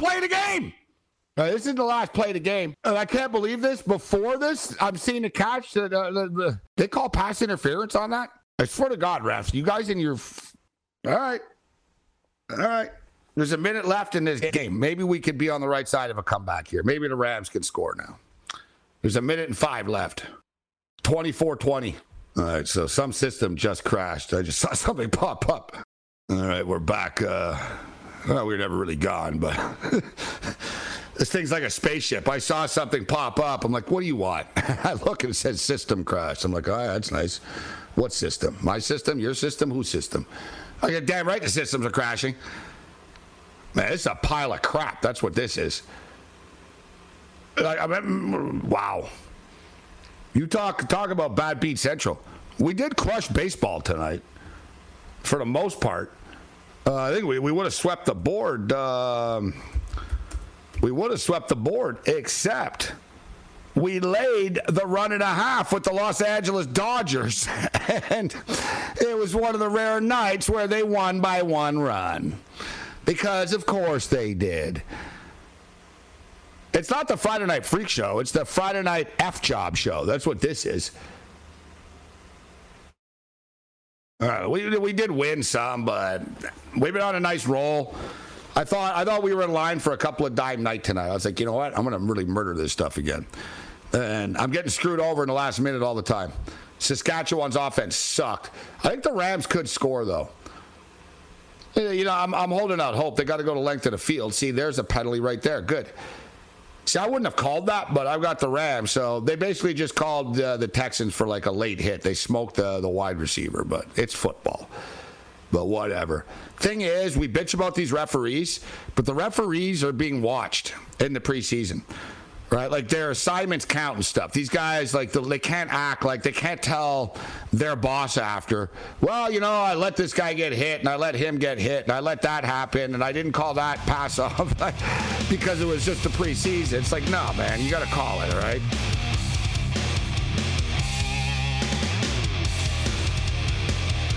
play the game. Uh, this is the last play of the game. And I can't believe this. Before this, I'm seeing a catch that uh, the, the, they call pass interference on that. I swear to God, refs, you guys in your. F- All right. All right. There's a minute left in this game. Maybe we could be on the right side of a comeback here. Maybe the Rams can score now. There's a minute and five left. 24 20. All right. So some system just crashed. I just saw something pop up. All right. We're back. Uh, well, we were never really gone, but this thing's like a spaceship. I saw something pop up. I'm like, what do you want? I look and it says system crash. I'm like, oh, that's nice. What system? My system? Your system? Whose system? Oh, I get damn right the systems are crashing. Man, it's a pile of crap. That's what this is. Like, I mean, wow. You talk talk about bad beat central. We did crush baseball tonight, for the most part. Uh, I think we, we would have swept the board. Um, we would have swept the board, except we laid the run and a half with the Los Angeles Dodgers. and it was one of the rare nights where they won by one run. Because, of course, they did. It's not the Friday Night Freak Show, it's the Friday Night F Job Show. That's what this is. Uh, we we did win some, but we've been on a nice roll. I thought I thought we were in line for a couple of dime night tonight. I was like, you know what? I'm to really murder this stuff again, and I'm getting screwed over in the last minute all the time. Saskatchewan's offense sucked. I think the Rams could score though. You know, I'm, I'm holding out hope. They got to go to length of the field. See, there's a penalty right there. Good. See, I wouldn't have called that, but I've got the Rams. So they basically just called uh, the Texans for like a late hit. They smoked the, the wide receiver, but it's football. But whatever. Thing is, we bitch about these referees, but the referees are being watched in the preseason right? Like their assignments count and stuff. These guys, like, they can't act like they can't tell their boss after, well, you know, I let this guy get hit and I let him get hit and I let that happen and I didn't call that pass off because it was just the preseason. It's like, no, man, you got to call it, right?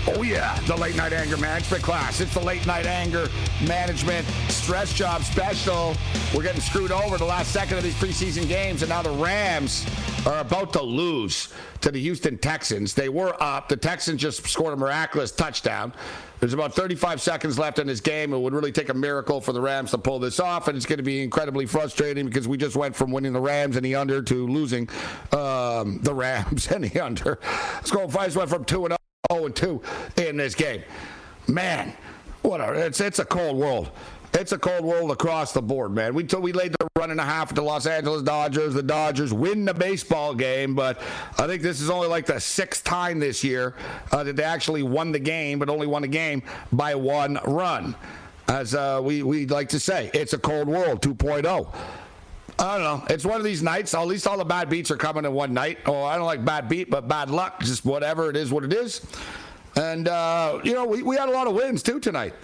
Oh, yeah, the late night anger management class. It's the late night anger management stress job special. We're getting screwed over the last second of these preseason games, and now the Rams are about to lose to the Houston Texans. They were up. The Texans just scored a miraculous touchdown. There's about 35 seconds left in this game. It would really take a miracle for the Rams to pull this off, and it's going to be incredibly frustrating because we just went from winning the Rams and the under to losing um, the Rams and the under. Let's go. Went from 2 and 0 0 2 in this game. Man, what a, it's, it's a cold world. It's a cold world across the board, man. We we laid the run and a half the Los Angeles Dodgers. The Dodgers win the baseball game, but I think this is only like the sixth time this year uh, that they actually won the game, but only won the game by one run. As uh, we we like to say, it's a cold world 2.0. I don't know. It's one of these nights. At least all the bad beats are coming in one night. Oh, I don't like bad beat, but bad luck. Just whatever it is, what it is. And uh, you know, we, we had a lot of wins too tonight.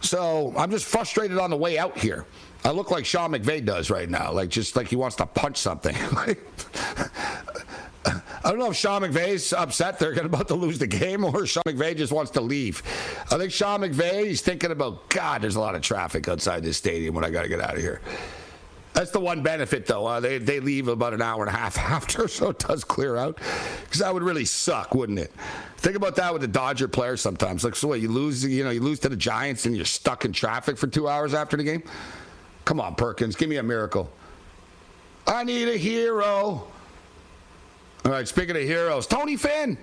So I'm just frustrated on the way out here. I look like Sean McVay does right now, like just like he wants to punch something. I don't know if Sean McVay's upset they're about to lose the game or Sean McVay just wants to leave. I think Sean McVay, he's thinking about, God, there's a lot of traffic outside this stadium when I got to get out of here. That's the one benefit, though. Uh, they, they leave about an hour and a half after, so it does clear out. Because that would really suck, wouldn't it? Think about that with the Dodger players sometimes. Like, so what, you lose, you know, you lose to the Giants and you're stuck in traffic for two hours after the game? Come on, Perkins, give me a miracle. I need a hero. All right, speaking of heroes, Tony Finn.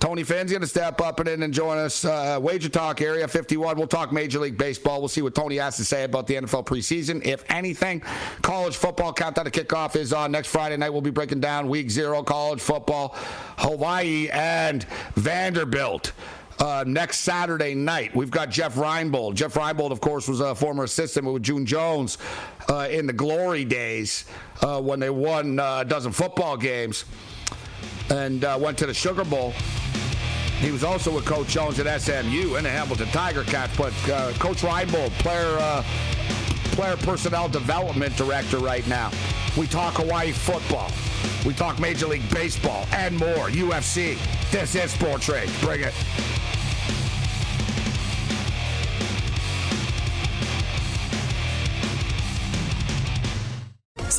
Tony Finn's going to step up and in and join us. Uh, Wager Talk Area 51. We'll talk Major League Baseball. We'll see what Tony has to say about the NFL preseason, if anything. College football countdown to kickoff is on next Friday night. We'll be breaking down week zero college football, Hawaii and Vanderbilt. Uh, next Saturday night. We've got Jeff Reinebold. Jeff Reinebold, of course, was a former assistant with June Jones uh, in the glory days uh, when they won uh, a dozen football games and uh, went to the Sugar Bowl. He was also with Coach Jones at SMU and the Hamilton Tiger Cats. But uh, Coach Reinebold, player uh, player personnel development director right now. We talk Hawaii football. We talk Major League Baseball and more. UFC. This is Sports Rage. Bring it.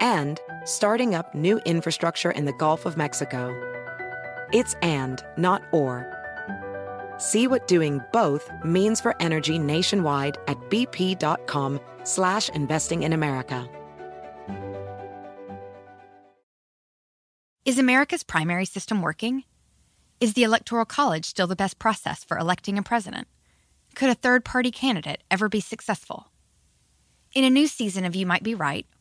and starting up new infrastructure in the Gulf of Mexico. It's and, not or. See what doing both means for energy nationwide at bp.com slash investing in America. Is America's primary system working? Is the Electoral College still the best process for electing a president? Could a third party candidate ever be successful? In a new season of You Might Be Right,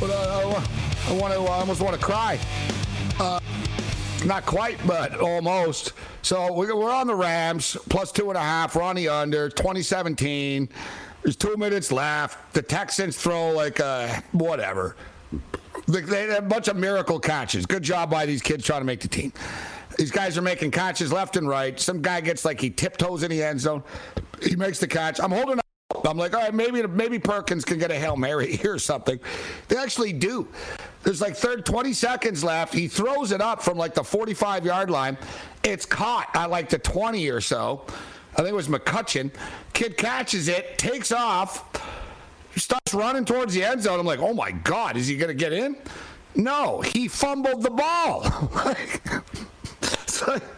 but uh, I want to. I almost want to cry. Uh, not quite, but almost. So we're on the Rams plus two and a half. We're on the under 2017. There's two minutes left. The Texans throw like a whatever. They had a bunch of miracle catches. Good job by these kids trying to make the team. These guys are making catches left and right. Some guy gets like he tiptoes in the end zone. He makes the catch. I'm holding I'm like, all right, maybe maybe Perkins can get a hail mary here or something. They actually do. There's like third 20 seconds left. He throws it up from like the 45 yard line. It's caught at like the 20 or so. I think it was McCutcheon. Kid catches it, takes off, starts running towards the end zone. I'm like, oh my god, is he gonna get in? No, he fumbled the ball.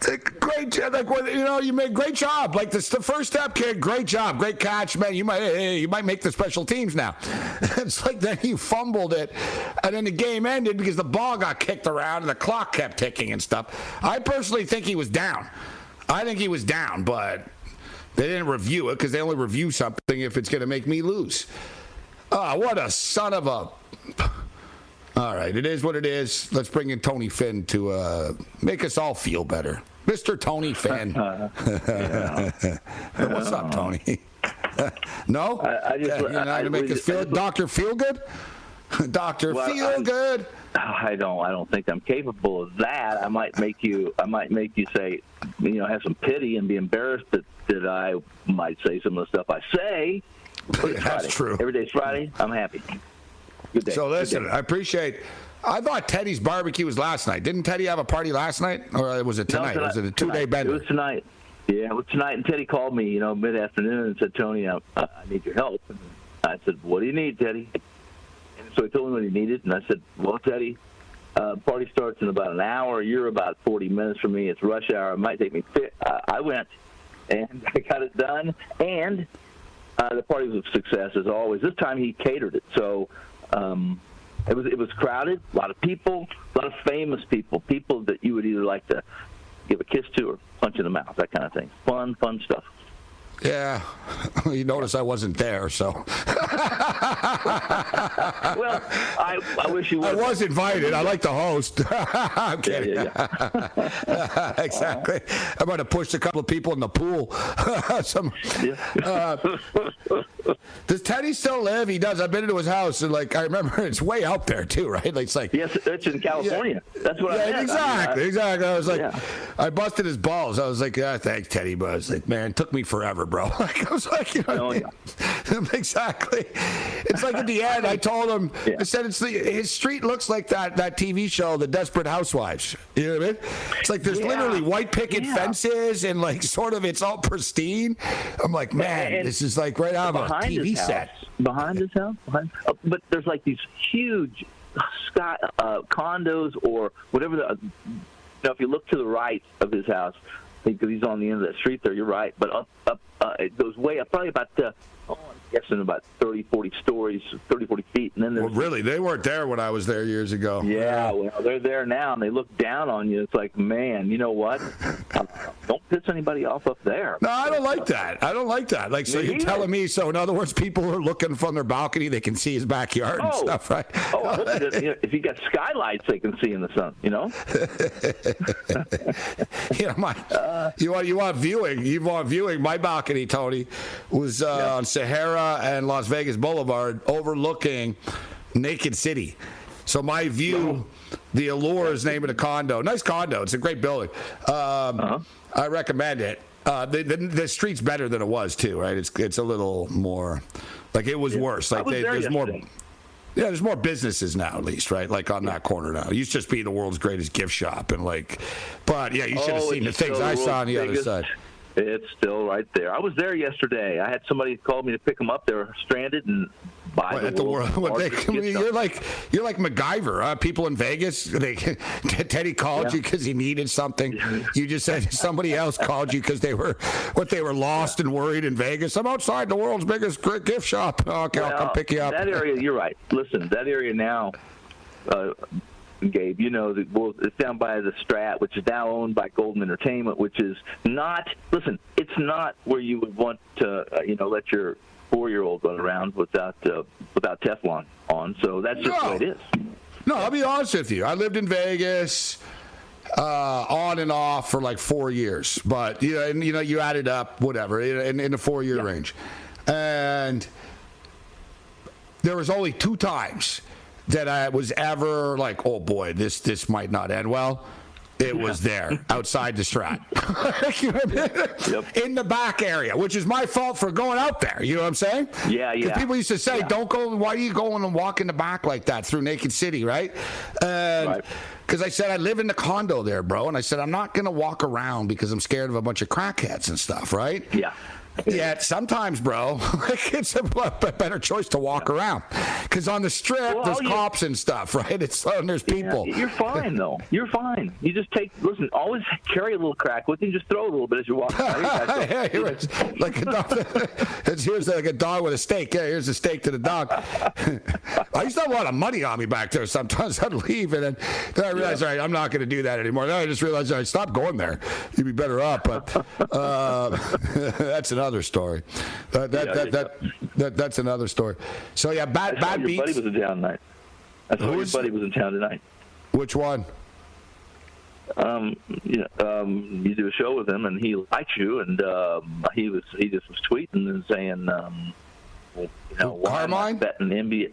so, great job. Like you know, you made great job. Like this, the first step, kid. Great job, great catch, man. You might you might make the special teams now. it's like then he fumbled it, and then the game ended because the ball got kicked around and the clock kept ticking and stuff. I personally think he was down. I think he was down, but they didn't review it because they only review something if it's going to make me lose. Oh, what a son of a All right, it is what it is. Let's bring in Tony Finn to uh, make us all feel better. Mr. Tony Finn. What's up, Tony? no? I, I just, You're not going to make I, us feel I, Dr. Feel Good? Dr. Well, Feel I'm- Good. I don't. I don't think I'm capable of that. I might make you. I might make you say, you know, have some pity and be embarrassed that that I might say some of the stuff I say. That's Friday. true. Every day's Friday. I'm happy. Good day. So listen, day. I appreciate. I thought Teddy's barbecue was last night. Didn't Teddy have a party last night, or was it No, tonight? was it a two-day tonight. bender? It was tonight. Yeah, it was tonight. And Teddy called me, you know, mid afternoon and said, Tony, I, I need your help. And I said, What do you need, Teddy? And so he told me what he needed, and I said, Well, Teddy, uh, party starts in about an hour. You're about 40 minutes from me. It's rush hour. It might take me. Fi- uh, I went, and I got it done, and uh, the party was a success as always. This time he catered it, so um, it was it was crowded. A lot of people, a lot of famous people, people that you would either like to give a kiss to or punch in the mouth, that kind of thing. Fun, fun stuff. Yeah, you notice I wasn't there, so Well, I, I wish you. I was invited. I like to host. I'm kidding. yeah, yeah. exactly. I'm going to push a couple of people in the pool. Some, uh, does Teddy still live? He does. I've been into his house, and like I remember, it's way out there too, right? Like it's like Yes, it's in California. That's what I Yeah, meant. I mean, exactly, I- exactly. I was like, Yeah. I busted his balls. I was like, ah, thanks, Teddy. But I was like, man, it took me forever, bro. Like, I was like, you know, Oh, yeah. exactly. It's like at the end, I told him, Yeah. I said, it's the, his street looks like that that TV show, The Desperate Housewives. You know what I mean? It's like there's Yeah. literally white picket fences and like sort of it's all pristine. I'm like, man, And- this is like right out of a TV set. behind his house, behind, uh, but there's like these huge sky uh, condos or whatever. The, now, if you look to the right of his house, because he's on the end of that street there, you're right. But up, up, uh, it goes way up, probably about, uh, guessing about 30, 40 stories, 30, 40 feet, and then Well, really, they weren't there when I was there years ago. yeah, well, they're there now, and they look down on you. It's like, man, you know what? Uh, don't piss anybody off up there. No, I don't like that. I don't like that. Like, so Me you're either. telling me, so in other words, people are looking from their balcony, they can see his backyard and Oh. stuff, right? Oh, listen, you know, if you got skylights, they can see in the sun. You know. you know, my, you want you want viewing. You want viewing. My balcony, Tony, was uh, on Sahara and Las Vegas Boulevard, overlooking Naked City. So my view, the Allure is name of the condo. Nice condo. It's a great building. Um, I recommend it. Uh, the, the the street's better than it was too, right? It's it's a little more, like it was worse. I Like was they, there there's more. Yeah, there's more businesses now, at least, right? Like on that corner now. It used to just be the world's greatest gift shop, and like, but yeah, you should have Oh, seen the things I saw on the world's other side. It's still right there. I was there yesterday. I had somebody call me to pick them up. They were stranded and What, the, at the world, world's what they, largest gift you're like you're like MacGyver. Uh, people in Vegas, they, Teddy called you because he needed something. You just said somebody else called you because they were what they were lost and worried in Vegas. I'm outside the world's biggest gift shop. Okay, I'll come pick you up. That area, you're right. Listen, that area now, uh, Gabe, you know, the, well, it's down by the Strat, which is now owned by Golden Entertainment, which is not. Listen, it's not where you would want to, uh, you know, let your four-year-old run around without uh, without Teflon on. So that's just the way it is. No, I'll be honest with you. I lived in Vegas uh, on and off for like four years, but you know, and, you know, you added up whatever in, in the four-year range, and there was only two times that I was ever like, oh boy, this this might not end well. It was there outside the strat, You know I mean? Yep. in the back area, which is my fault for going out there. You know what I'm saying? Yeah, yeah. People used to say, Yeah. "Don't go. Why are you going and walking the back like that through Naked City?" Right? And Right. because I said I live in the condo there, bro, and I said I'm not gonna walk around because I'm scared of a bunch of crackheads and stuff, right? Yeah. Yet sometimes, bro, like it's a better choice to walk around because on the strip Well, there's you- cops and stuff, right? It's and there's Yeah, people. you're fine though. You're fine. You just take. Listen, always carry a little crack with you. Just throw a little bit as you walk. yeah, here it's like a dog. it's, here's like a dog with a steak. Yeah, here's a steak to the dog. I used to have a lot of money on me back there. Sometimes I'd leave, and then, then I realized, all right, I'm not going to do that anymore. Then I just realized, all right, stop going there. You'd be better off. But uh, that's another story. That, that, Yeah, that, that, that, that's another story. So yeah, bad bad your buddy was a down night. I saw Who your buddy was in town tonight. Which one? Um, you know, um, you do a show with him, and he liked you, and um, he was he just was tweeting and saying, um, you know, why Carmine? betting NBA?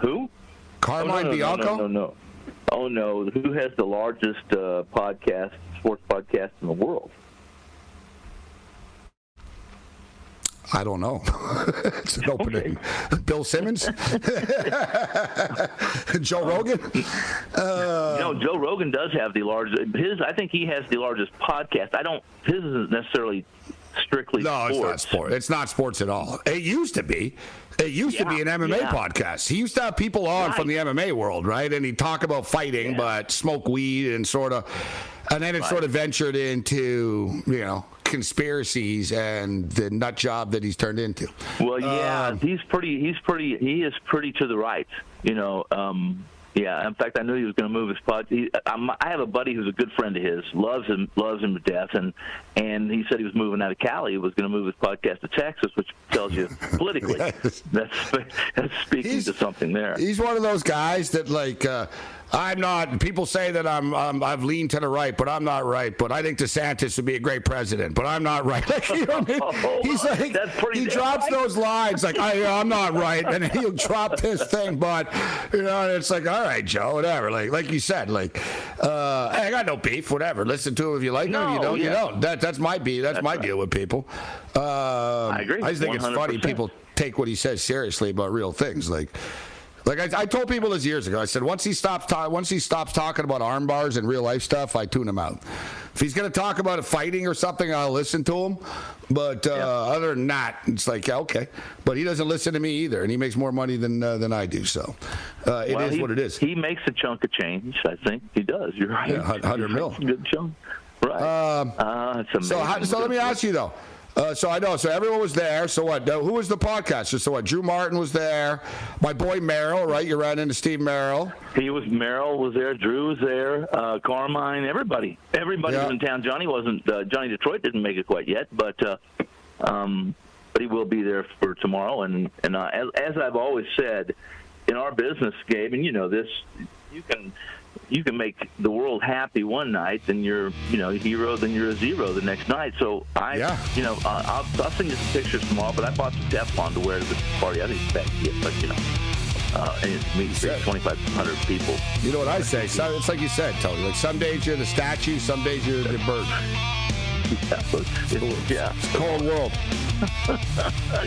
Who? Carmine oh, no, Bianco? No, no, no, no. Oh no! Who has the largest uh, podcast, sports podcast in the world? I don't know. it's an opening. Bill Simmons? Joe Rogan? Uh, you know, Joe Rogan does have the largest. His, I think he has the largest podcast. I don't. His isn't necessarily strictly no, sports. it's not sports. It's not sports at all. It used to be. It used to be an MMA yeah. podcast. He used to have people on from the MMA world, right? And he'd talk about fighting, but smoke weed and sort of, and then it sort of ventured into, you know, conspiracies and the nut job that he's turned into. Well, yeah, Um, he's pretty. He's pretty. He is pretty to the right. You know. Um, yeah. In fact, I knew he was going to move his pod. He, I'm, I have a buddy who's a good friend of his. Loves him. Loves him to death. And and he said he was moving out of Cali. He was going to move his podcast to Texas, which tells you politically Yes. that's that's speaking He's- to something there. He's one of those guys that like uh, I'm not. People say that I'm, I'm I've leaned to the right, but I'm not right. But I think DeSantis would be a great president, but I'm not right. Like, you know what I mean? He's like That's he drops right. those lines like I, I'm not right, and he'll drop this thing. But you know, it's like all right, Joe, whatever. Like like you said, like uh, hey, I got no beef, whatever. Listen to him if you like him. If you don't, you don't. That that's my beef. That's, my right. deal with people. Um, I agree, I just think it's funny people take what he says seriously about real things. Like, like I, I told people this years ago. I said once he stops ta- once he stops talking about arm bars and real life stuff, I tune him out. If he's going to talk about fighting or something, I'll listen to him. But uh, other than that, it's like yeah, okay. But he doesn't listen to me either, and he makes more money than uh, than I do. So uh, it is Well, he, what it is. He makes a chunk of change. I think he does. You're right. Yeah, 100 mil. Good chunk. Right. Um, uh, amazing. So, how, so let me ask you though. Uh, so I know. So everyone was there. So what? Who was the podcaster? So what? Drew Martin was there. My boy Merrill, right? You ran into Steve Merrill. He was Merrill was there, Drew was there, uh, Carmine, everybody, everybody Yeah. was in town. Johnny wasn't. Uh, Johnny Detroit didn't make it quite yet, but uh, um, but he will be there for tomorrow. And and uh, as, as I've always said, in our business, Gabe, and you know this, you can you can make the world happy one night, then you're you know a hero, then you're a zero the next night. So I, Yeah. you know, uh, I'll, I'll send you some pictures tomorrow. But I bought some Teflon to wear to the party. I think it's a bad gift, but you know. Uh, and it's me, Said. 2,500 people. You know what I say? So, it's like you said, Tony. Like some days you're the statue, some days you're the bird. Yeah, but it's- yeah. It's a cold world. I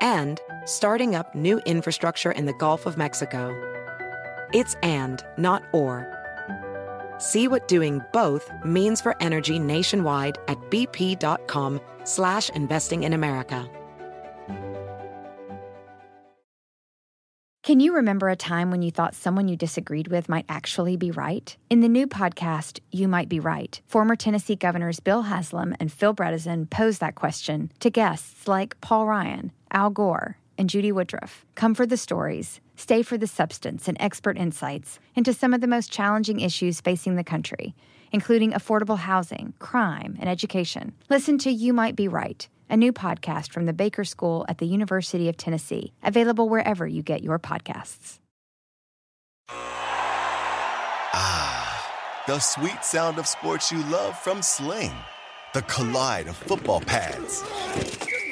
and starting up new infrastructure in the Gulf of Mexico. It's and, not or. See what doing both means for energy nationwide at bp.com slash investing in America. Can you remember a time when you thought someone you disagreed with might actually be right? In the new podcast, You Might Be Right, former Tennessee governors Bill Haslam and Phil Bredesen pose that question to guests like Paul Ryan, Al Gore, and Judy Woodruff. Come for the stories, stay for the substance and expert insights into some of the most challenging issues facing the country, including affordable housing, crime, and education. Listen to You Might Be Right a new podcast from the Baker School at the University of Tennessee, available wherever you get your podcasts. Ah, the sweet sound of sports you love from Sling. The collide of football pads.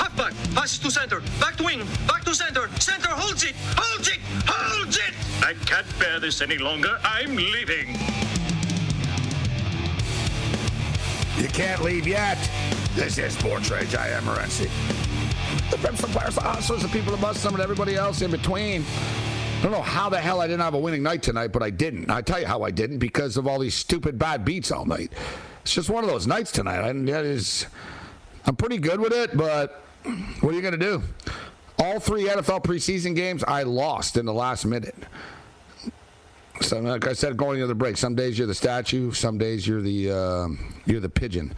Huff back. Passes to center. Back to wing. Back to center. Center holds it. Holds it. Holds it. I can't bear this any longer. I'm leaving. You can't leave yet. This is Sports Rage. I am Morency. The pimps, the players, the hustlers, the people, the bus, some, and everybody else in between. I don't know how the hell I didn't have a winning night tonight, but I didn't. I tell you how I didn't because of all these stupid bad beats all night. It's just one of those nights tonight. I, that is, I'm pretty good with it, but what are you going to do? All three NFL preseason games I lost in the last minute. So, like I said, going into the break, some days you're the statue, some days you're the uh, you're the pigeon.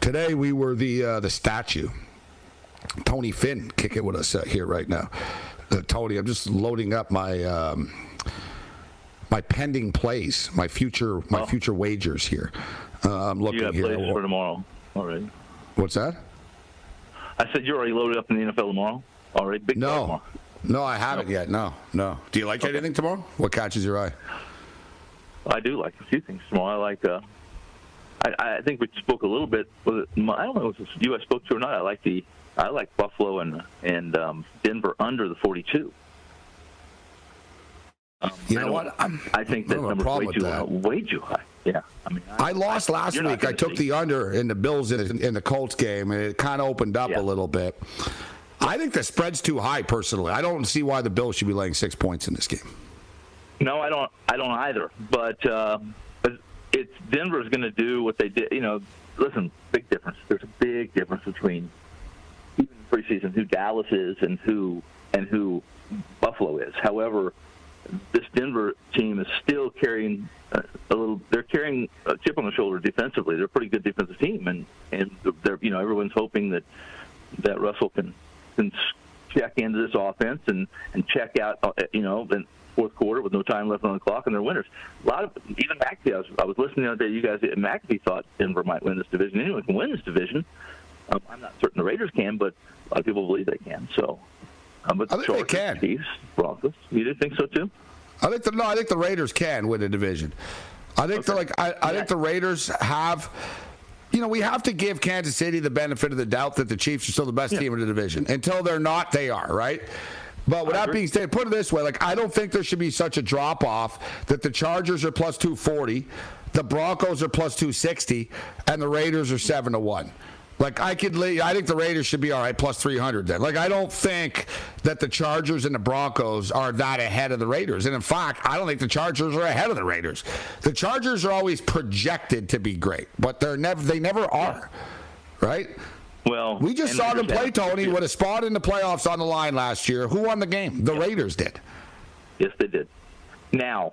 Today we were the uh, the statue. Tony Finn kick it with us uh, here right now. Uh, Tony, I'm just loading up my um, my pending plays, my future my Oh. future wagers here. Uh, I'm You looking got here. plays for tomorrow All right. What's that? I said you're already loaded up in the NFL tomorrow. Already big play No, tomorrow. no, I haven't yet. No, no. Do you like anything tomorrow? What catches your eye? I do like a few things tomorrow. I like. Uh, I, I think we spoke a little bit. I don't know if you I spoke to or not. I like the. I like Buffalo and and um, Denver under the 42. Um, You I know what? I'm, I think I that don't have a number's way too that. high. Way too high. Yeah. I mean. I lost last week. I took see- the under in the Bills in, in the Colts game, and it kind of opened up Yeah. a little bit. I think the spread's too high, personally. I don't see why the Bills should be laying six points in this game. No, I don't. I don't either. But uh, it's Denver's going to do what they did. You know, listen, big difference. There's a big difference between even preseason who Dallas is and who and who Buffalo is. However, this Denver team is still carrying uh, a little. They're carrying a chip on the shoulder defensively. They're a pretty good defensive team, and and they're you know everyone's hoping that that Russell can can check into this offense and and check out uh, you know in fourth quarter with no time left on the clock and they're winners. A lot of even McAfee. I was, I was listening the other day. You guys, McAfee thought Denver might win this division. Anyone can win this division. Um, I'm not certain the Raiders can, but a lot of people believe they can. So, but I the think they Chargers, can. Chiefs, Broncos. You didn't think so too? I think the no, I think the Raiders can win a division. I think the like I, I think the Raiders have you know, we have to give Kansas City the benefit of the doubt that the Chiefs are still the best team in the division. Until they're not, they are, right? But with that being said, put it this way: like I don't think there should be such a drop off that the Chargers are plus two forty, the Broncos are plus two sixty, and the Raiders are seven to one. Like I could, I think the Raiders should be all right plus three hundred. Then, like I don't think that the Chargers and the Broncos are that ahead of the Raiders. And in fact, I don't think the Chargers are ahead of the Raiders. The Chargers are always projected to be great, but they're never, they never are, right? Well, We just saw them play Tony with a spot in the playoffs on the line last year. Who won the game? The Raiders did. Yes, they did. Now,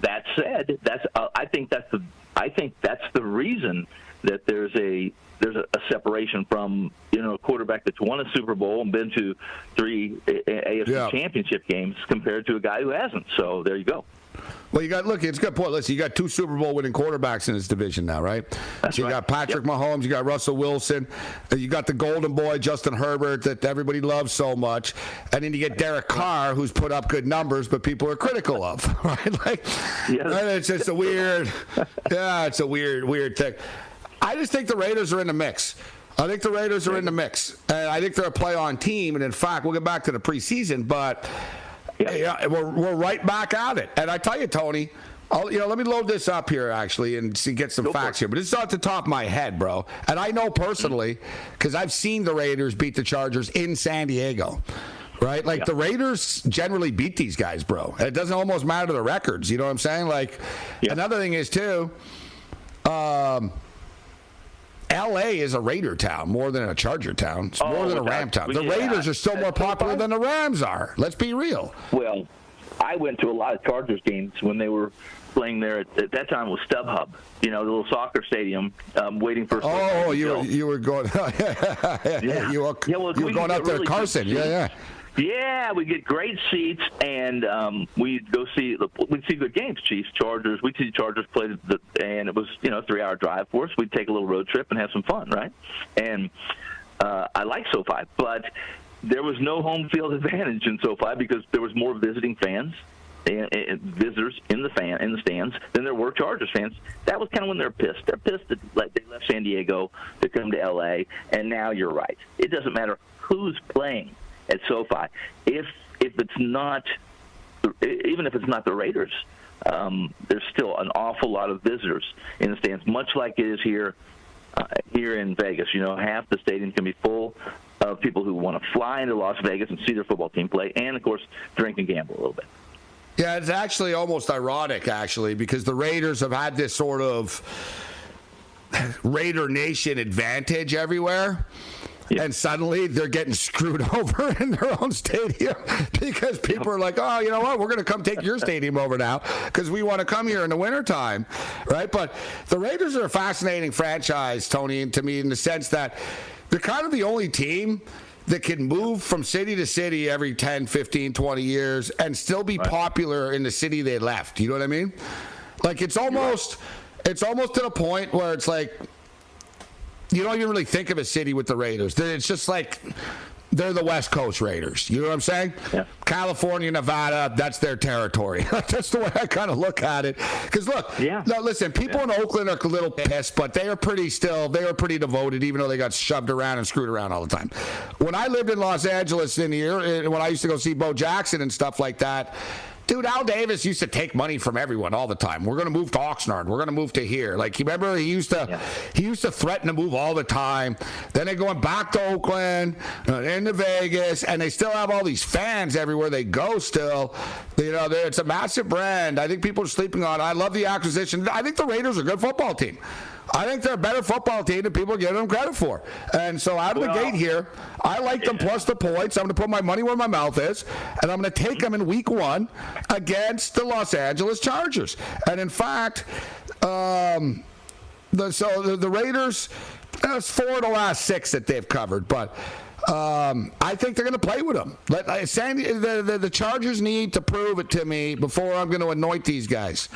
that said, that's uh, I think that's the I think that's the reason that there's a there's a, a separation from you know a quarterback that's won a Super Bowl and been to three AFC Yeah. Championship games compared to a guy who hasn't. So there you go. Well, you got look. It's a good point. Listen, you got two Super Bowl winning quarterbacks in this division now, right? That's so you right. got Patrick Mahomes, you got Russell Wilson, uh, you got the Golden Boy Justin Herbert that everybody loves so much, and then you get Derek Carr, who's put up good numbers, but people are critical of, right? Like, Yes. and it's just a weird, yeah, it's a weird, weird thing. I just think the Raiders are in the mix. I think the Raiders are in the mix, and I think they're a play-on team. And in fact, we'll get back to the preseason, but. Yeah. Yeah, we're, we're right back at it. And I tell you, Tony, I'll, you know, let me load this up here actually and see, get some Go facts here. But this is off the top of my head, bro. And I know personally because I've seen the Raiders beat the Chargers in San Diego. Right, like Yeah. the Raiders generally beat these guys, bro. It doesn't almost matter the records. You know what I'm saying? Like Yeah. another thing is too. Um, L.A. is a Raider town more than a Charger town. It's Oh, more than a Ram town. The yeah. Raiders are still more popular than the Rams are. Let's be real. Well, I went to a lot of Chargers games when they were playing there. At, at that time, it was StubHub. You know, the little soccer stadium, um, waiting for. Oh, you were, you were going. yeah, you were, Yeah, well, you were going up get there, really Carson. good Yeah, yeah. Yeah, we get great seats, and um, we'd go see we'd see good games. Chiefs, Chargers. We'd see Chargers play, the, and it was you know a three hour drive for us. We'd take a little road trip and have some fun, right? And uh, I like SoFi, but there was no home field advantage in SoFi because there was more visiting fans and, visitors in the fan in the stands than there were Chargers fans. That was kind of when they're pissed. They're pissed that they left San Diego to come to L.A. And now you're right. It doesn't matter who's playing at SoFi. If if it's not, even if it's not the Raiders, um, there's still an awful lot of visitors in the stands, much like it is here uh, here in Vegas. You know, half the stadium can be full of people who want to fly into Las Vegas and see their football team play, and of course, drink and gamble a little bit. Yeah, it's actually almost ironic, actually, because the Raiders have had this sort of Raider Nation advantage everywhere. Yeah. And suddenly they're getting screwed over in their own stadium because people are like, oh, you know what? We're going to come take your stadium over now because we want to come here in the wintertime, right? But the Raiders are a fascinating franchise, Tony, and to me, in the sense that they're kind of the only team that can move from city to city every 10, 15, 20 years and still be right. popular in the city they left. You know what I mean? Like it's almost it's almost to the point where it's like you don't even really think of a city with the Raiders. It's just like they're the West Coast Raiders. You know what I'm saying? Yeah. California, Nevada, that's their territory. that's the way I kind of look at it. Because look, yeah. Now listen, people yeah. in Oakland are a little pissed, but they are pretty still. They are pretty devoted, even though they got shoved around and screwed around all the time. When I lived in Los Angeles in the year, eh, when I used to go see Bo Jackson and stuff like that Dude, Al Davis used to take money from everyone all the time. We're going to move to Oxnard. We're going to move to here. Like, you remember he used to yeah. he used to threaten to move all the time. Then they're going back to Oakland, uh, into Vegas, and they still have all these fans everywhere they go. Still, you know, it's a massive brand. I think people are sleeping on. It. I love the acquisition. I think the Raiders are a good football team. I think they're a better football team than people give them credit for. And so out of well, the gate here, I like them plus the points. I'm going to put my money where my mouth is, and I'm going to take them in week one against the Los Angeles Chargers. And in fact, um, the, so the, the Raiders, that's four of the last six that they've covered, but. Um, I think they're going to play with them. Let, uh, Sandy, the, the, the Chargers need to prove it to me before I'm going to anoint these guys.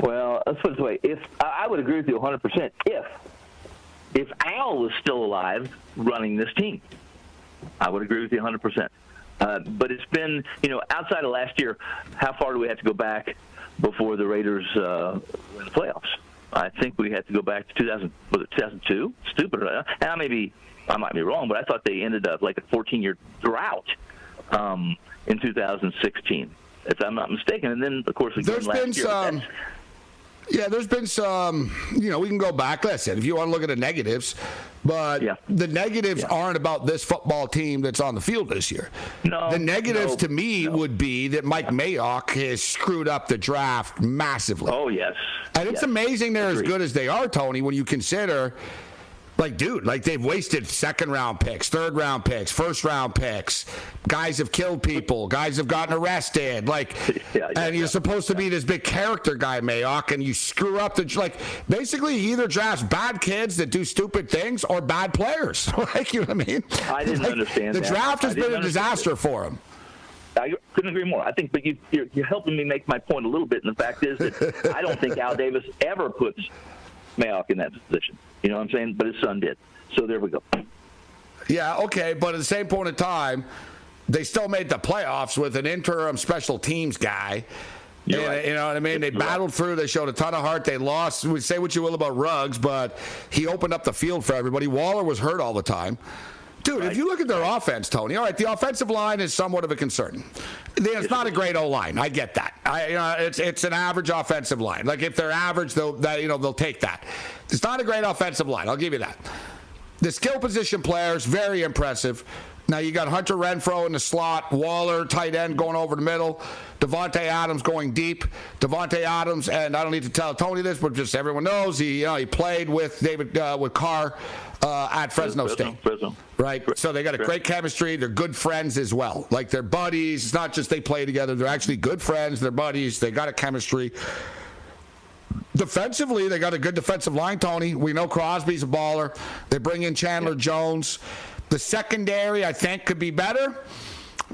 Well, let's put it this way: if I would agree with you 100 percent if if Al was still alive running this team, I would agree with you 100 uh, percent. But it's been, you know, outside of last year, how far do we have to go back before the Raiders uh, win the playoffs? I think we had to go back to 2000, was it 2002? Stupid. And I may be, I might be wrong, but I thought they ended up like a 14-year drought um, in 2016, if I'm not mistaken. And then, of course, again There's last been year. Some... Yeah, there's been some, you know, we can go back. Listen, if you want to look at the negatives, but yeah. the negatives yeah. aren't about this football team that's on the field this year. No. The negatives no, to me no. would be that Mike Mayock has screwed up the draft massively. Oh, yes. And yes. it's amazing they're Agreed. as good as they are, Tony, when you consider like, dude, like they've wasted second round picks, third round picks, first round picks. Guys have killed people. Guys have gotten arrested. Like, yeah, yeah, and you're yeah, supposed to be this big character guy, Mayock, and you screw up the like. Basically, he either drafts bad kids that do stupid things or bad players. like, you know what I mean? I didn't like, understand. The that. draft has been a disaster it. for him. I couldn't agree more. I think, but you, you're, you're helping me make my point a little bit. And the fact is that I don't think Al Davis ever puts Mayock in that position. You know what I'm saying? But his son did. So there we go. Yeah, okay, but at the same point in time, they still made the playoffs with an interim special teams guy. And, right. You know what I mean? They battled through. They showed a ton of heart. They lost. We say what you will about Ruggs, but he opened up the field for everybody. Waller was hurt all the time. Dude, right. if you look at their offense, Tony, all right, the offensive line is somewhat of a concern. It's not a great O line. I get that. I, you know, it's it's an average offensive line. Like if they're average, they'll that, you know they'll take that. It's not a great offensive line. I'll give you that. The skill position players, very impressive. Now you got Hunter Renfrow in the slot, Waller, tight end going over the middle, Davante Adams going deep. Davante Adams, and I don't need to tell Tony this, but just everyone knows he you know, he played with David uh, with Carr uh, at Fresno, Fresno State. Fresno. Right. So they got a great chemistry. They're good friends as well. Like they're buddies. It's not just they play together. They're actually good friends. They're buddies. They got a chemistry. Defensively, they got a good defensive line, Tony. We know Crosby's a baller. They bring in Chandler yeah. Jones. The secondary, I think, could be better.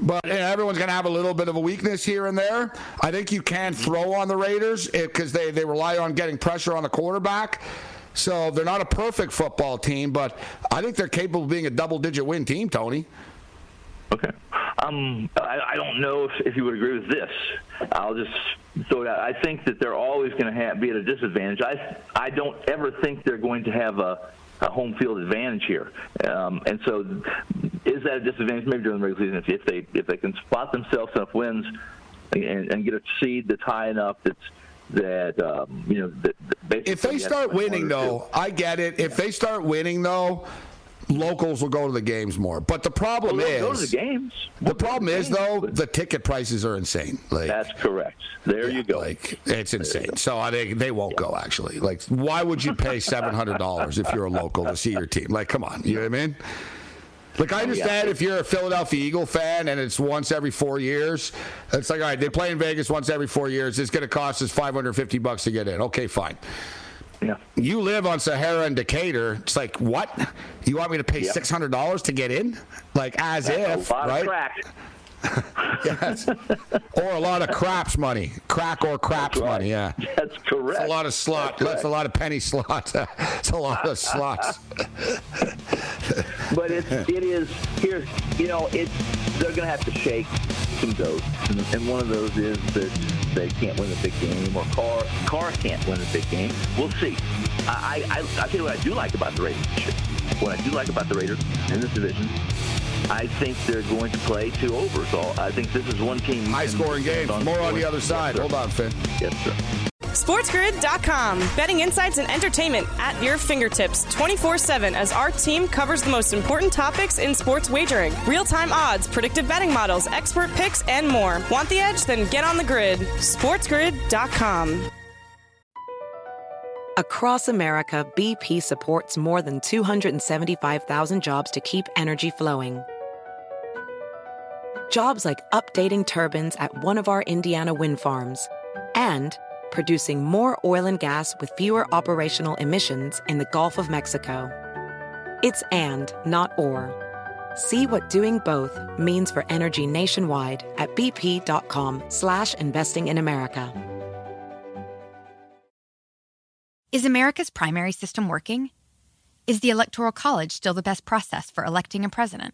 But everyone's going to have a little bit of a weakness here and there. I think you can throw on the Raiders because they, they rely on getting pressure on the quarterback. So they're not a perfect football team, but I think they're capable of being a double digit win team, Tony. Okay. Um, I, I don't know if, if you would agree with this. I'll just throw it out. I think that they're always going to be at a disadvantage. I I don't ever think they're going to have a, a home field advantage here. Um, and so, is that a disadvantage? Maybe during the regular season, if, if they if they can spot themselves enough wins and, and get a seed that's high enough that's that um, you know. That, that if they start winning, though, I get it. If they start winning, though, locals will go to the games more. But the problem oh, well, is go to the games. the problem is games, though the ticket prices are insane. Like that's correct. There yeah, you go. Like it's insane. So I think they won't yeah. go actually. Like why would you pay seven hundred dollars if you're a local to see your team? Like come on, you know what I mean? Like I oh, understand yeah. if you're a Philadelphia Eagle fan and it's once every four years, it's like all right, they play in Vegas once every four years. It's going to cost us 550 bucks to get in. Okay, fine. Yeah. You live on Sahara and Decatur. It's like what? You want me to pay six hundred dollars to get in? Like as That's if, right? yes. Or a lot of craps money. Crack or craps right. money, yeah. That's correct. It's a lot of slot. That's, That's a lot of penny slots. it's a lot of slots. but it's it is here's you know, it's they're gonna have to shake some goats. And, and one of those is that they can't win the big game or Carr Carr can't win the big game. We'll see. I I, I tell you what I do like about the Raiders. What I do like about the Raiders in this division I think they're going to play two overs. I think this is one team. High scoring game. More on the other side. Yes, Hold on, Finn. Yes, sir. SportsGrid.com. Betting insights and entertainment at your fingertips 24 7 as our team covers the most important topics in sports wagering real time odds, predictive betting models, expert picks, and more. Want the edge? Then get on the grid. SportsGrid.com. Across America, BP supports more than 275,000 jobs to keep energy flowing Jobs like updating turbines at one of our Indiana wind farms and producing more oil and gas with fewer operational emissions in the Gulf of Mexico. It's and, not or. See what doing both means for energy nationwide at bp.com slash investing in America. Is America's primary system working? Is the Electoral College still the best process for electing a president?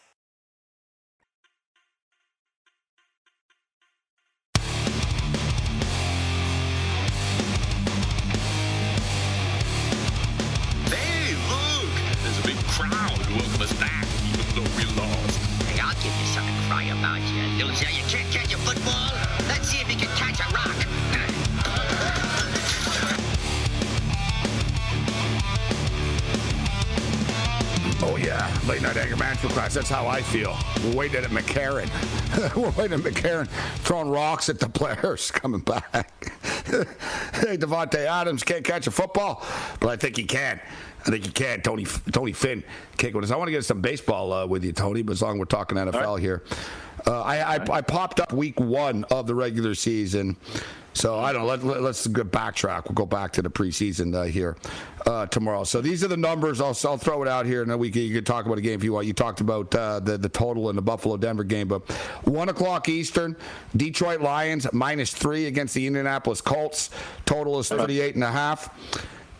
Give something to cry about, you loser. You can't catch a football? Let's see if you can catch a rock. Oh yeah, late night anger management class. That's how I feel. We're waiting at McCarran. We're waiting at McCarran, throwing rocks at the players coming back. hey, Davante Adams can't catch a football, but I think he can. I think you can. Tony Tony Finn kick with us. I want to get some baseball uh, with you, Tony, but as long as we're talking NFL right. here. Uh, I, I, I, popped up week one of the regular season. So I don't know. Let, let, go backtrack. We'll go back to the preseason uh, here uh, tomorrow. So these are the numbers. I'll, I'll throw it out here, and then we can, you can talk about a game if you want. You talked about uh, the the total in the Buffalo Denver game, but one o'clock Eastern, Detroit Lions minus three against the Indianapolis Colts. Total is 38 and a half.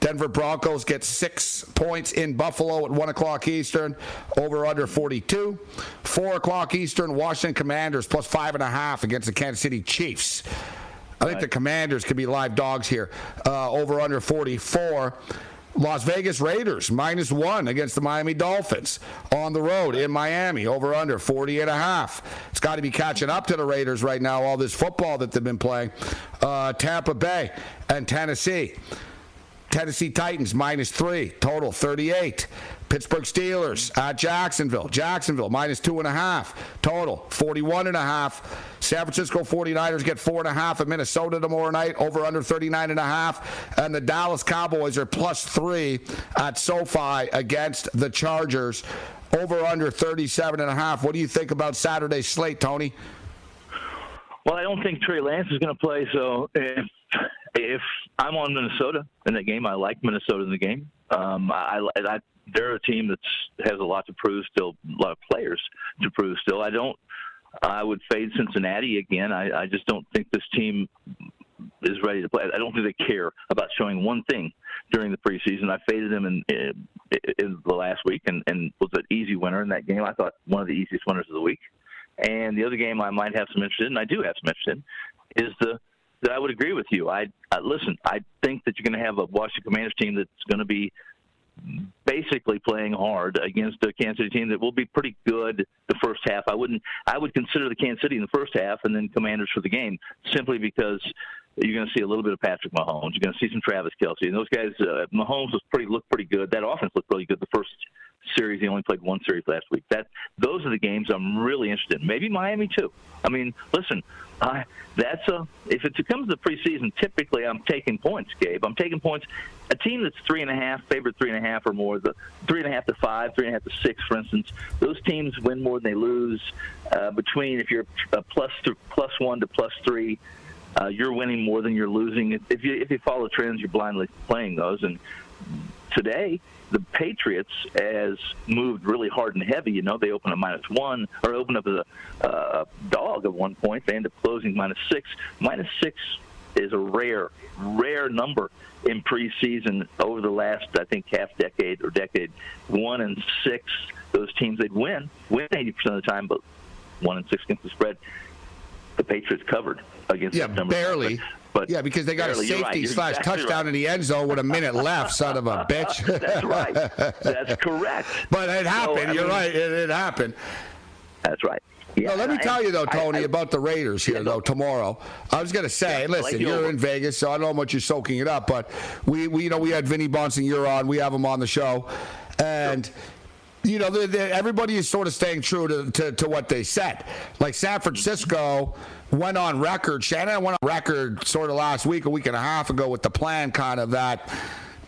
Denver Broncos get six points in Buffalo at 1 o'clock Eastern, over under 42. 4 o'clock Eastern, Washington Commanders plus 5.5 against the Kansas City Chiefs. I think right. the Commanders could be live dogs here. Uh, over under 44. Las Vegas Raiders minus one against the Miami Dolphins on the road in Miami, over under 40 and a half. It's got to be catching up to the Raiders right now, all this football that they've been playing. Uh, Tampa Bay and Tennessee. Tennessee Titans minus three, total 38. Pittsburgh Steelers at Jacksonville. Jacksonville minus two and a half, total 41 and a half. San Francisco 49ers get four and a half at Minnesota tomorrow night, over under 39 and a half. And the Dallas Cowboys are plus three at SoFi against the Chargers, over under 37 and a half. What do you think about Saturday's slate, Tony? Well, I don't think Trey Lance is going to play, so if if I'm on Minnesota in that game, I like Minnesota in the game. Um, I, I, they're a team that has a lot to prove still, a lot of players to prove still. I don't. I would fade Cincinnati again. I, I just don't think this team is ready to play. I don't think they care about showing one thing during the preseason. I faded them in, in, in the last week and, and was an easy winner in that game. I thought one of the easiest winners of the week. And the other game I might have some interest in, and I do have some interest in, is the I would agree with you. I, I listen. I think that you're going to have a Washington Commanders team that's going to be basically playing hard against a Kansas City team that will be pretty good the first half. I wouldn't. I would consider the Kansas City in the first half and then Commanders for the game simply because you're going to see a little bit of Patrick Mahomes. You're going to see some Travis Kelce, and those guys. Uh, Mahomes was pretty looked pretty good. That offense looked really good the first series. He only played one series last week. That those are the games I'm really interested in. Maybe Miami too. I mean, listen, uh, that's a if it comes to the preseason. Typically, I'm taking points, Gabe. I'm taking points. A team that's three and a half, favorite three and a half or more, the three and a half to five, three and a half to six, for instance. Those teams win more than they lose. Uh, between if you're a plus th- plus one to plus three. Uh, you're winning more than you're losing. If you if you follow trends, you're blindly playing those. And today, the Patriots has moved really hard and heavy. You know, they open a minus one or open up as a uh, dog at one point. They end up closing minus six. Minus six is a rare, rare number in preseason over the last, I think, half decade or decade. One and six, those teams they'd win, win 80% of the time, but one and six against the spread. The Patriots covered against yeah, barely. But yeah, because they got barely, a safety right. slash exactly touchdown right. in the end zone with a minute left, son of a bitch. That's right. That's correct. But it happened. So, You're mean, right. It, it, happened. That's right. Yeah, no, let me I, tell you though, Tony, I, about the Raiders here yeah, though tomorrow. I was gonna say, yeah, listen, like you're in Vegas, so I don't know how much you're soaking it up, but we, we you know we had Vinny Bonson, you're on, we have him on the show, and. Sure you know, they're, they're, everybody is sort of staying true to, to, to, what they said. Like San Francisco went on record. Shanahan went on record sort of last week, a week and a half ago, with the plan kind of that.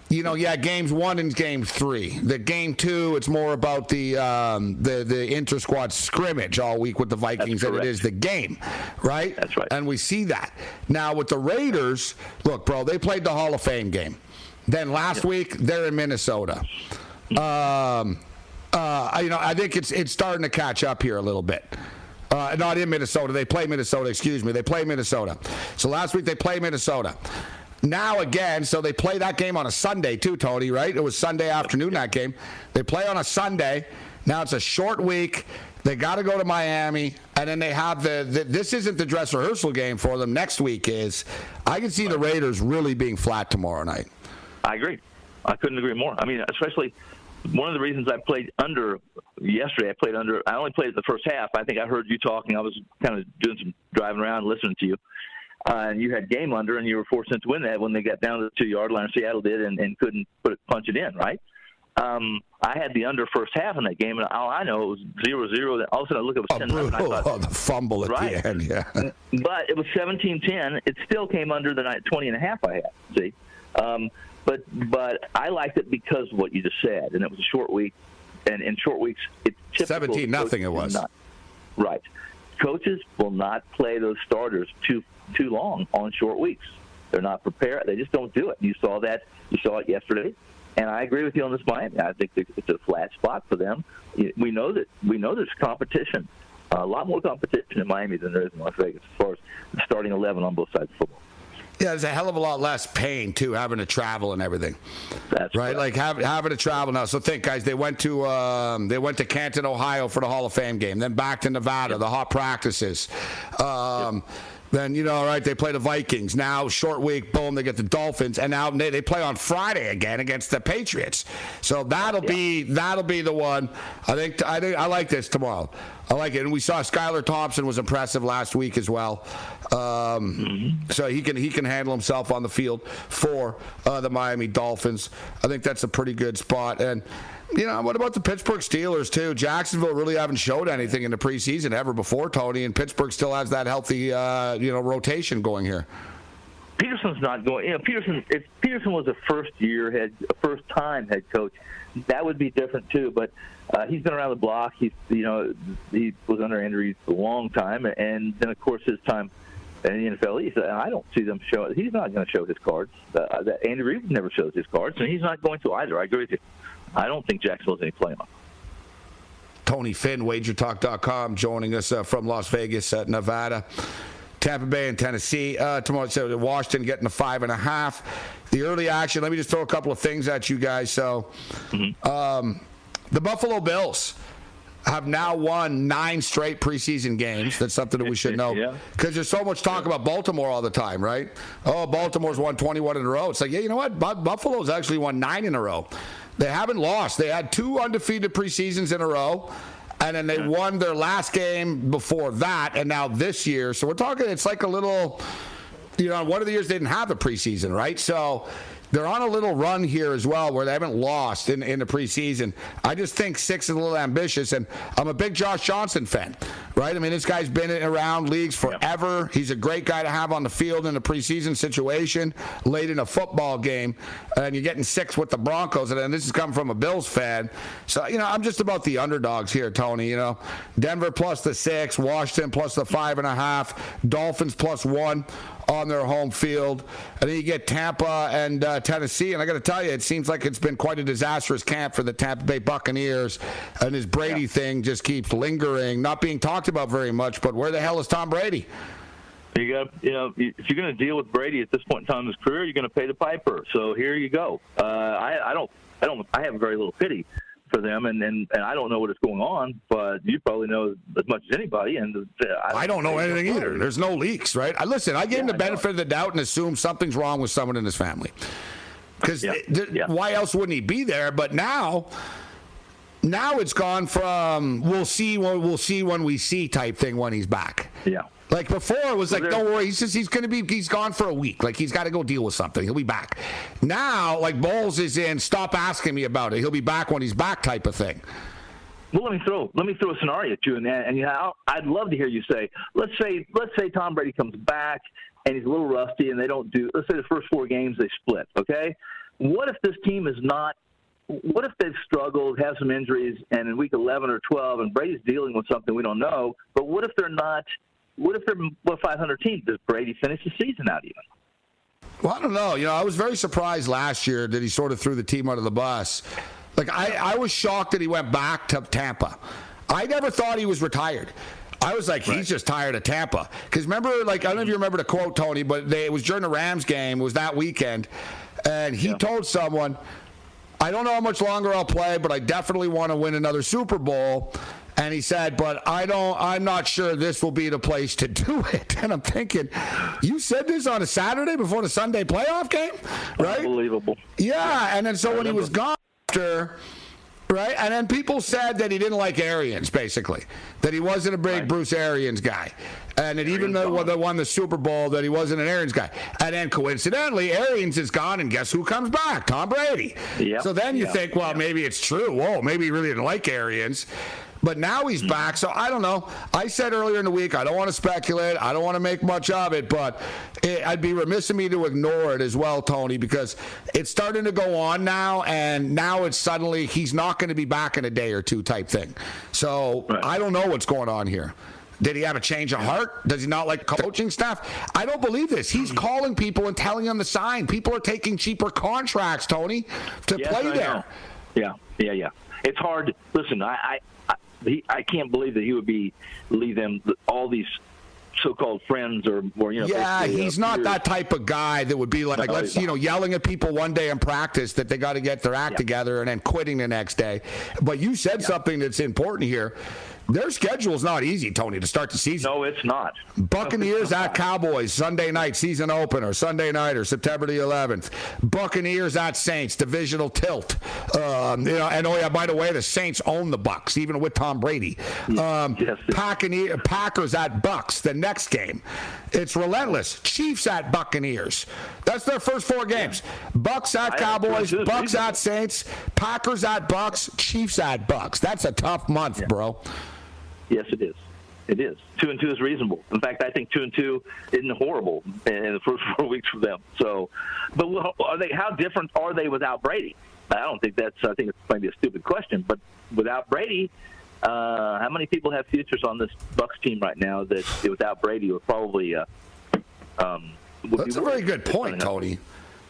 You know, yeah, games one and game three. The game two, it's more about the um, the the inter squad scrimmage all week with the Vikings than it is the game, right? That's right. And we see that now with the Raiders. Look, bro, they played the Hall of Fame game. Then last yeah. week they're in Minnesota. Um, uh, you know, I think it's it's starting to catch up here a little bit. Uh, not in Minnesota. They play Minnesota. Excuse me. They play Minnesota. So last week they play Minnesota. Now again, so they play that game on a Sunday too, Tony. Right? It was Sunday afternoon that game. They play on a Sunday. Now it's a short week. They got to go to Miami, and then they have the, the, This isn't the dress rehearsal game for them. Next week is. I can see the Raiders really being flat tomorrow night. I agree. I couldn't agree more. I mean, especially one of the reasons I played under yesterday, I played under. I only played the first half. I think I heard you talking. I was kind of doing some driving around, listening to you, uh, and you had game under, and you were forced to win that when they got down to the two yard line. Seattle did, and, and couldn't put it, punch it in, right? Um, I had the under first half in that game, and all I know it was zero zero. All of a sudden, I look, it was 10 oh, thought, oh, the fumble at right. the end, yeah. But it was 17-10. It still came under the 20 and a half I had. See, um, but but I liked it because of what you just said, and it was a short week, and in short weeks, it's seventeen nothing. It was not, right. Coaches will not play those starters too too long on short weeks. They're not prepared. They just don't do it. You saw that. You saw it yesterday, and I agree with you on this Miami. I think it's a flat spot for them. We know that we know there's competition, a lot more competition in Miami than there is in Las Vegas as far as starting eleven on both sides of football. Yeah, there's a hell of a lot less pain too, having to travel and everything. That's right. right. Like having having to travel now. So think, guys, they went to um, they went to Canton, Ohio for the Hall of Fame game, then back to Nevada, yep. the hot practices. Um, yep Then you know, all right, they play the Vikings. Now short week, boom, they get the Dolphins, and now they, they play on Friday again against the Patriots. So that'll yeah. be that'll be the one. I think I think I like this tomorrow. I like it, and we saw Skylar Thompson was impressive last week as well. Um, mm-hmm. So he can he can handle himself on the field for uh, the Miami Dolphins. I think that's a pretty good spot, and you know, what about the Pittsburgh Steelers too? Jacksonville really haven't showed anything in the preseason ever before, Tony, and Pittsburgh still has that healthy, uh, you know, rotation going here. Pederson's not going. You know, Pederson. If Pederson was a first-year head, a first-time head coach, that would be different too. But uh, he's been around the block. He's, you know, he was under Andrews a long time, and then of course his time in the NFL East. I don't see them show. He's not going to show his cards. Uh, Andy Reid never shows his cards, and he's not going to either. I agree with you. I don't think Jacksonville's any playoff. Tony Finn, WagerTalk.com, joining us uh, from Las Vegas, uh, Nevada. Tampa Bay and Tennessee uh, tomorrow. So Washington getting a five and a half. The early action. Let me just throw a couple of things at you guys. So, mm-hmm. um, the Buffalo Bills have now won nine straight preseason games. That's something that we should know. Because yeah. there's so much talk about Baltimore all the time, right? Oh, Baltimore's won 21 in a row. It's like, yeah, you know what? Buffalo's actually won nine in a row. They haven't lost. They had two undefeated preseasons in a row. And then they won their last game before that, and now this year. So we're talking, it's like a little, you know, one of the years they didn't have the preseason, right? So they're on a little run here as well where they haven't lost in, in the preseason. I just think six is a little ambitious, and I'm a big Josh Johnson fan, right? I mean, this guy's been around leagues forever. He's a great guy to have on the field in a preseason situation, late in a football game, and you're getting six with the Broncos, and then this is coming from a Bills fan. So, you know, I'm just about the underdogs here, Tony. You know, Denver plus the six, Washington plus the five and a half, Dolphins plus one on their home field. And then you get Tampa and uh, Tennessee. And I got to tell you, it seems like it's been quite a disastrous camp for the Tampa Bay Buccaneers. And his Brady yeah. thing just keeps lingering, not being talked about very much. But where the hell is Tom Brady? You got, you know, if you're going to deal with Brady at this point in time in his career, you're going to pay the piper. So here you go. Uh, I, I don't, I don't, I have very little pity for them, and, and, and I don't know what is going on, but you probably know as much as anybody. And uh, I, I don't know anything either. There's no leaks, right? I, listen, I give yeah, him the benefit of the doubt and assume something's wrong with someone in his family, because yeah. yeah. why else wouldn't he be there? But now. Now it's gone from we'll see when we'll see when we see type thing when he's back. Yeah. Like before, it was like, don't worry. He's just he's going to be he's gone for a week. Like he's got to go deal with something. He'll be back. Now, like Bowles is in. Stop asking me about it. He'll be back when he's back, type of thing. Well, let me throw let me throw a scenario at you, and and you know, I'd love to hear you say, let's say let's say Tom Brady comes back and he's a little rusty, and they don't do. Let's say the first four games they split. Okay, what if this team is not what if they've struggled, have some injuries, and in week 11 or 12, and Brady's dealing with something we don't know, but what if they're not what if they're a 500 team? Does Brady finish the season out even? Well, I don't know. You know, I was very surprised last year that he sort of threw the team under the bus. Like, I, I was shocked that he went back to Tampa. I never thought he was retired. I was like, right. he's just tired of Tampa. Because remember, like, I don't know if you remember the quote, Tony, but they, it was during the Rams game. It was that weekend. And he yeah. told someone, I don't know how much longer I'll play, but I definitely want to win another Super Bowl. And he said, but I don't, I'm not sure this will be the place to do it. And I'm thinking, you said this on a Saturday before the Sunday playoff game, right? Unbelievable. Yeah. And then so when he was gone after, right? And then people said that he didn't like Arians, basically, that he wasn't a big right. Bruce Arians guy. And that even though they won the Super Bowl, that he wasn't an Arians guy. And then coincidentally, Arians is gone, and guess who comes back? Tom Brady. Yep. So then you yep. think, well, yep. maybe it's true. Whoa, maybe he really didn't like Arians. But now he's back, so I don't know. I said earlier in the week I don't want to speculate. I don't want to make much of it, but it, I'd be remiss of me to ignore it as well, Tony, because it's starting to go on now, and now it's suddenly he's not going to be back in a day or two type thing. So right. I don't know what's going on here. Did he have a change of heart? Does he not like coaching staff? I don't believe this. He's mm-hmm. calling people and telling them to sign. People are taking cheaper contracts, Tony, to yes, play I there. Know. Yeah, yeah, yeah. It's hard. Listen, I, I he, I can't believe that he would be leave them all these so-called friends or, or you know. Yeah, uh, he's not peers. that type of guy that would be like, No, let's you know, yelling at people one day in practice that they got to get their act Yeah. together and then quitting the next day. But you said something that's important here. Their schedule is not easy, Tony, to start the season. No, it's not. Buccaneers at Cowboys Sunday night season opener Sunday night or September the 11th. Buccaneers at Saints divisional tilt. Um, you know, and oh yeah, by the way, the Saints own the Bucks even with Tom Brady. Um, Yes. Packers at Bucks the next game. It's relentless. Chiefs at Buccaneers. That's their first four games. Bucks at Cowboys. Bucks at Saints. Packers at Bucks. Chiefs at Bucks. That's a tough month, bro. Yes, it is. It is. Two and two is reasonable. In fact, I think two and two isn't horrible in the first four weeks for them. So, but are they? How different are they without Brady? I don't think that's. I think it's maybe a stupid question, but without Brady, uh, how many people have futures on this Bucks team right now that without Brady would probably? Uh, um, would That's be a very good point, up? Tony.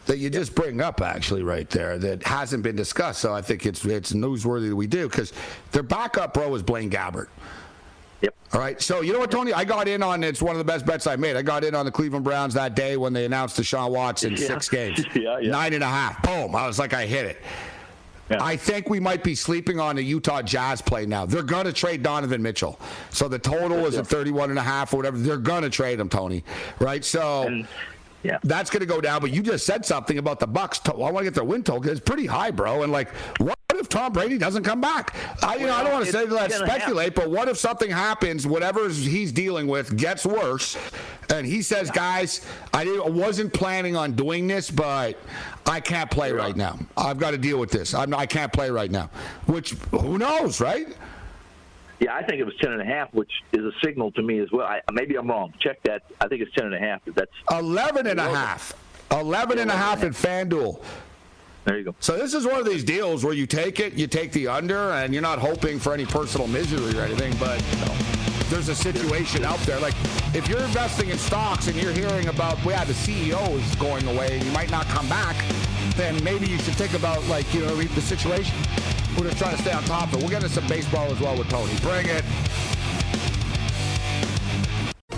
That you just bring up actually right there that hasn't been discussed. So I think it's it's newsworthy that we do because their backup bro is Blaine Gabbert. Yep. All right. So you know what, Tony? I got in on it's one of the best bets I made. I got in on the Cleveland Browns that day when they announced Deshaun Watson Yeah. six games, Yeah, yeah. nine and a half. Boom! I was like, I hit it. Yeah. I think we might be sleeping on the Utah Jazz play now. They're going to trade Donovan Mitchell. So the total is at 31 and a half or whatever. They're going to trade him, Tony. Right? So And, yeah. that's going to go down. But you just said something about the Bucks. I want to get their win total. Because it's pretty high, bro. And like, what if Tom Brady doesn't come back? I, you know, I don't want to say let's gonna speculate, but what if something happens, whatever he's dealing with gets worse, and he says, guys, I didn't, wasn't planning on doing this, but I can't play right now. I've got to deal with this. I'm, I can't play right now. Which who knows, right? Yeah, I think it was ten and a half, which is a signal to me as well. I, maybe I'm wrong. Check that. I think it's ten and a half. That's 11 and a half. 11 and a half in FanDuel. There. You go. So this is one of these deals where you take it, you take the under, and you're not hoping for any personal misery or anything, but you know, there's a situation out there. Like if you're investing in stocks and you're hearing about, well, yeah, the CEO is going away and he might not come back, then maybe you should think about like you know the situation. We're just trying to stay on top of it. We'll get into some baseball as well with Tony. Bring it.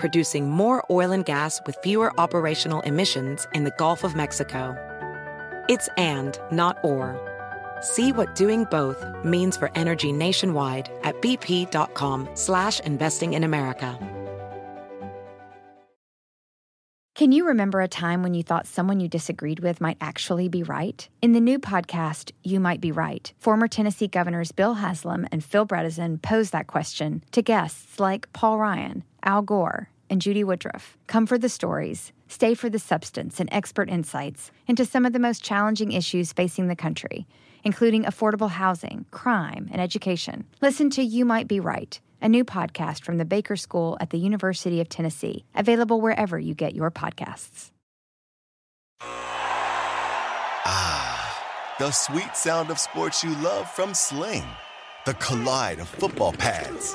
producing more oil and gas with fewer operational emissions in the Gulf of Mexico. It's and, not or. See what doing both means for energy nationwide at bp.com slash investing in America. Can you remember a time when you thought someone you disagreed with might actually be right? In the new podcast, You Might Be Right, former Tennessee governors Bill Haslam and Phil Bredesen pose that question to guests like Paul Ryan, Al Gore, and Judy Woodruff. Come for the stories, stay for the substance and expert insights into some of the most challenging issues facing the country, including affordable housing, crime, and education. Listen to You Might Be Right a new podcast from the Baker School at the University of Tennessee, available wherever you get your podcasts. Ah, the sweet sound of sports you love from Sling. The collide of football pads.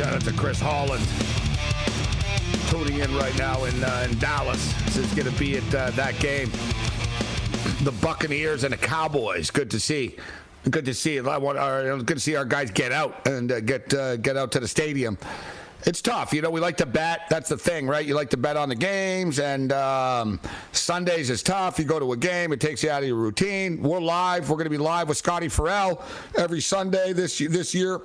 Shout out to Chris Holland. Tuning in right now in, uh, in Dallas. This is going to be at uh, that game. The Buccaneers and the Cowboys. Good to see. Good to see. I want our, good to see our guys get out and uh, get uh, get out to the stadium. it's tough. You know, we like to bet. That's the thing, right? You like to bet on the games, and um, Sundays is tough. You go to a game, it takes you out of your routine. We're live. We're going to be live with Scotty Farrell every Sunday this this year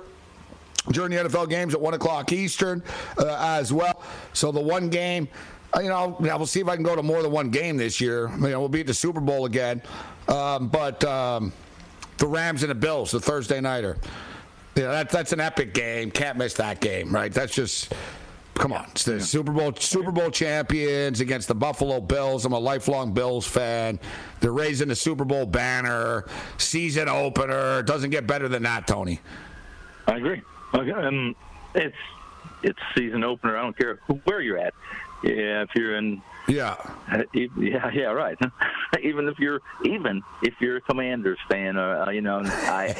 during the NFL games at one o'clock Eastern uh, as well. So the one game. uh, You know, we'll see if I can go to more than one game this year. You know, we'll be at the Super Bowl again, um, but um, the Rams and the Bills, the Thursday nighter. Yeah, that, that's an epic game. Can't miss that game, right? That's just come on. It's the Super Bowl Super Bowl champions against the Buffalo Bills. I'm a lifelong Bills fan. They're raising the Super Bowl banner, season opener. Doesn't get better than that, Tony. I agree. Okay, um, it's it's season opener. I don't care who, where you're at. Yeah, if you're in. Yeah. Uh, yeah, yeah, right. even if you're even if you're a Commanders fan, uh, you know, I,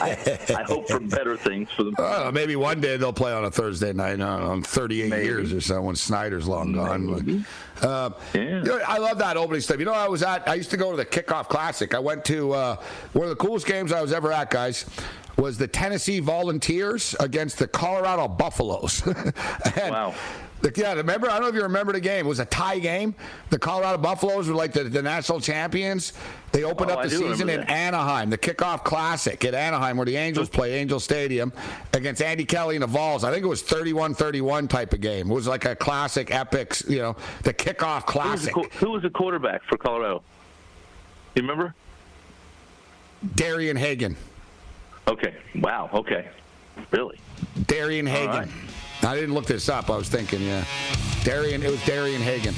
I I hope for better things for them. Uh, maybe one day they'll play on a Thursday night uh, on 38 Maybe. years or so when Snyder's long gone. Uh, Yeah. you know, I love that opening stuff. You know, I was at. I used to go to the Kickoff Classic. I went to uh, one of the coolest games I was ever at, guys. Was the Tennessee Volunteers against the Colorado Buffaloes? Wow. the- yeah, remember? I don't know if you remember the game. It was a tie game. The Colorado Buffaloes were like the, the national champions. They opened Oh, up the season in. Anaheim, the kickoff classic at Anaheim, where the Angels play Angel Stadium against Andy Kelly and the Vols. I think it was 31 31 type of game. It was like a classic, epic, you know, the kickoff Who was, the, classic. who was the quarterback for Colorado? You remember? Darian Hagan. Okay. Wow. Okay. Really? Darian Hagan. right. I didn't look this up. I was thinking, yeah. Darian, it was Darian Hagan.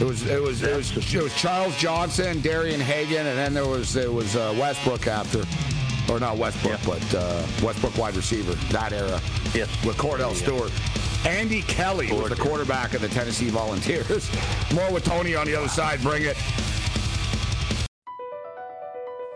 It was it was it was it was Charles Johnson, Darian Hagan, and then there was it was uh, Westbrook after, or not Westbrook, Yeah. but uh, Westbrook wide receiver that era. Yes. with Kordell Yeah. Stewart. Andy Kelly was the quarterback of the Tennessee Volunteers. More with Tony on the other side. Bring it.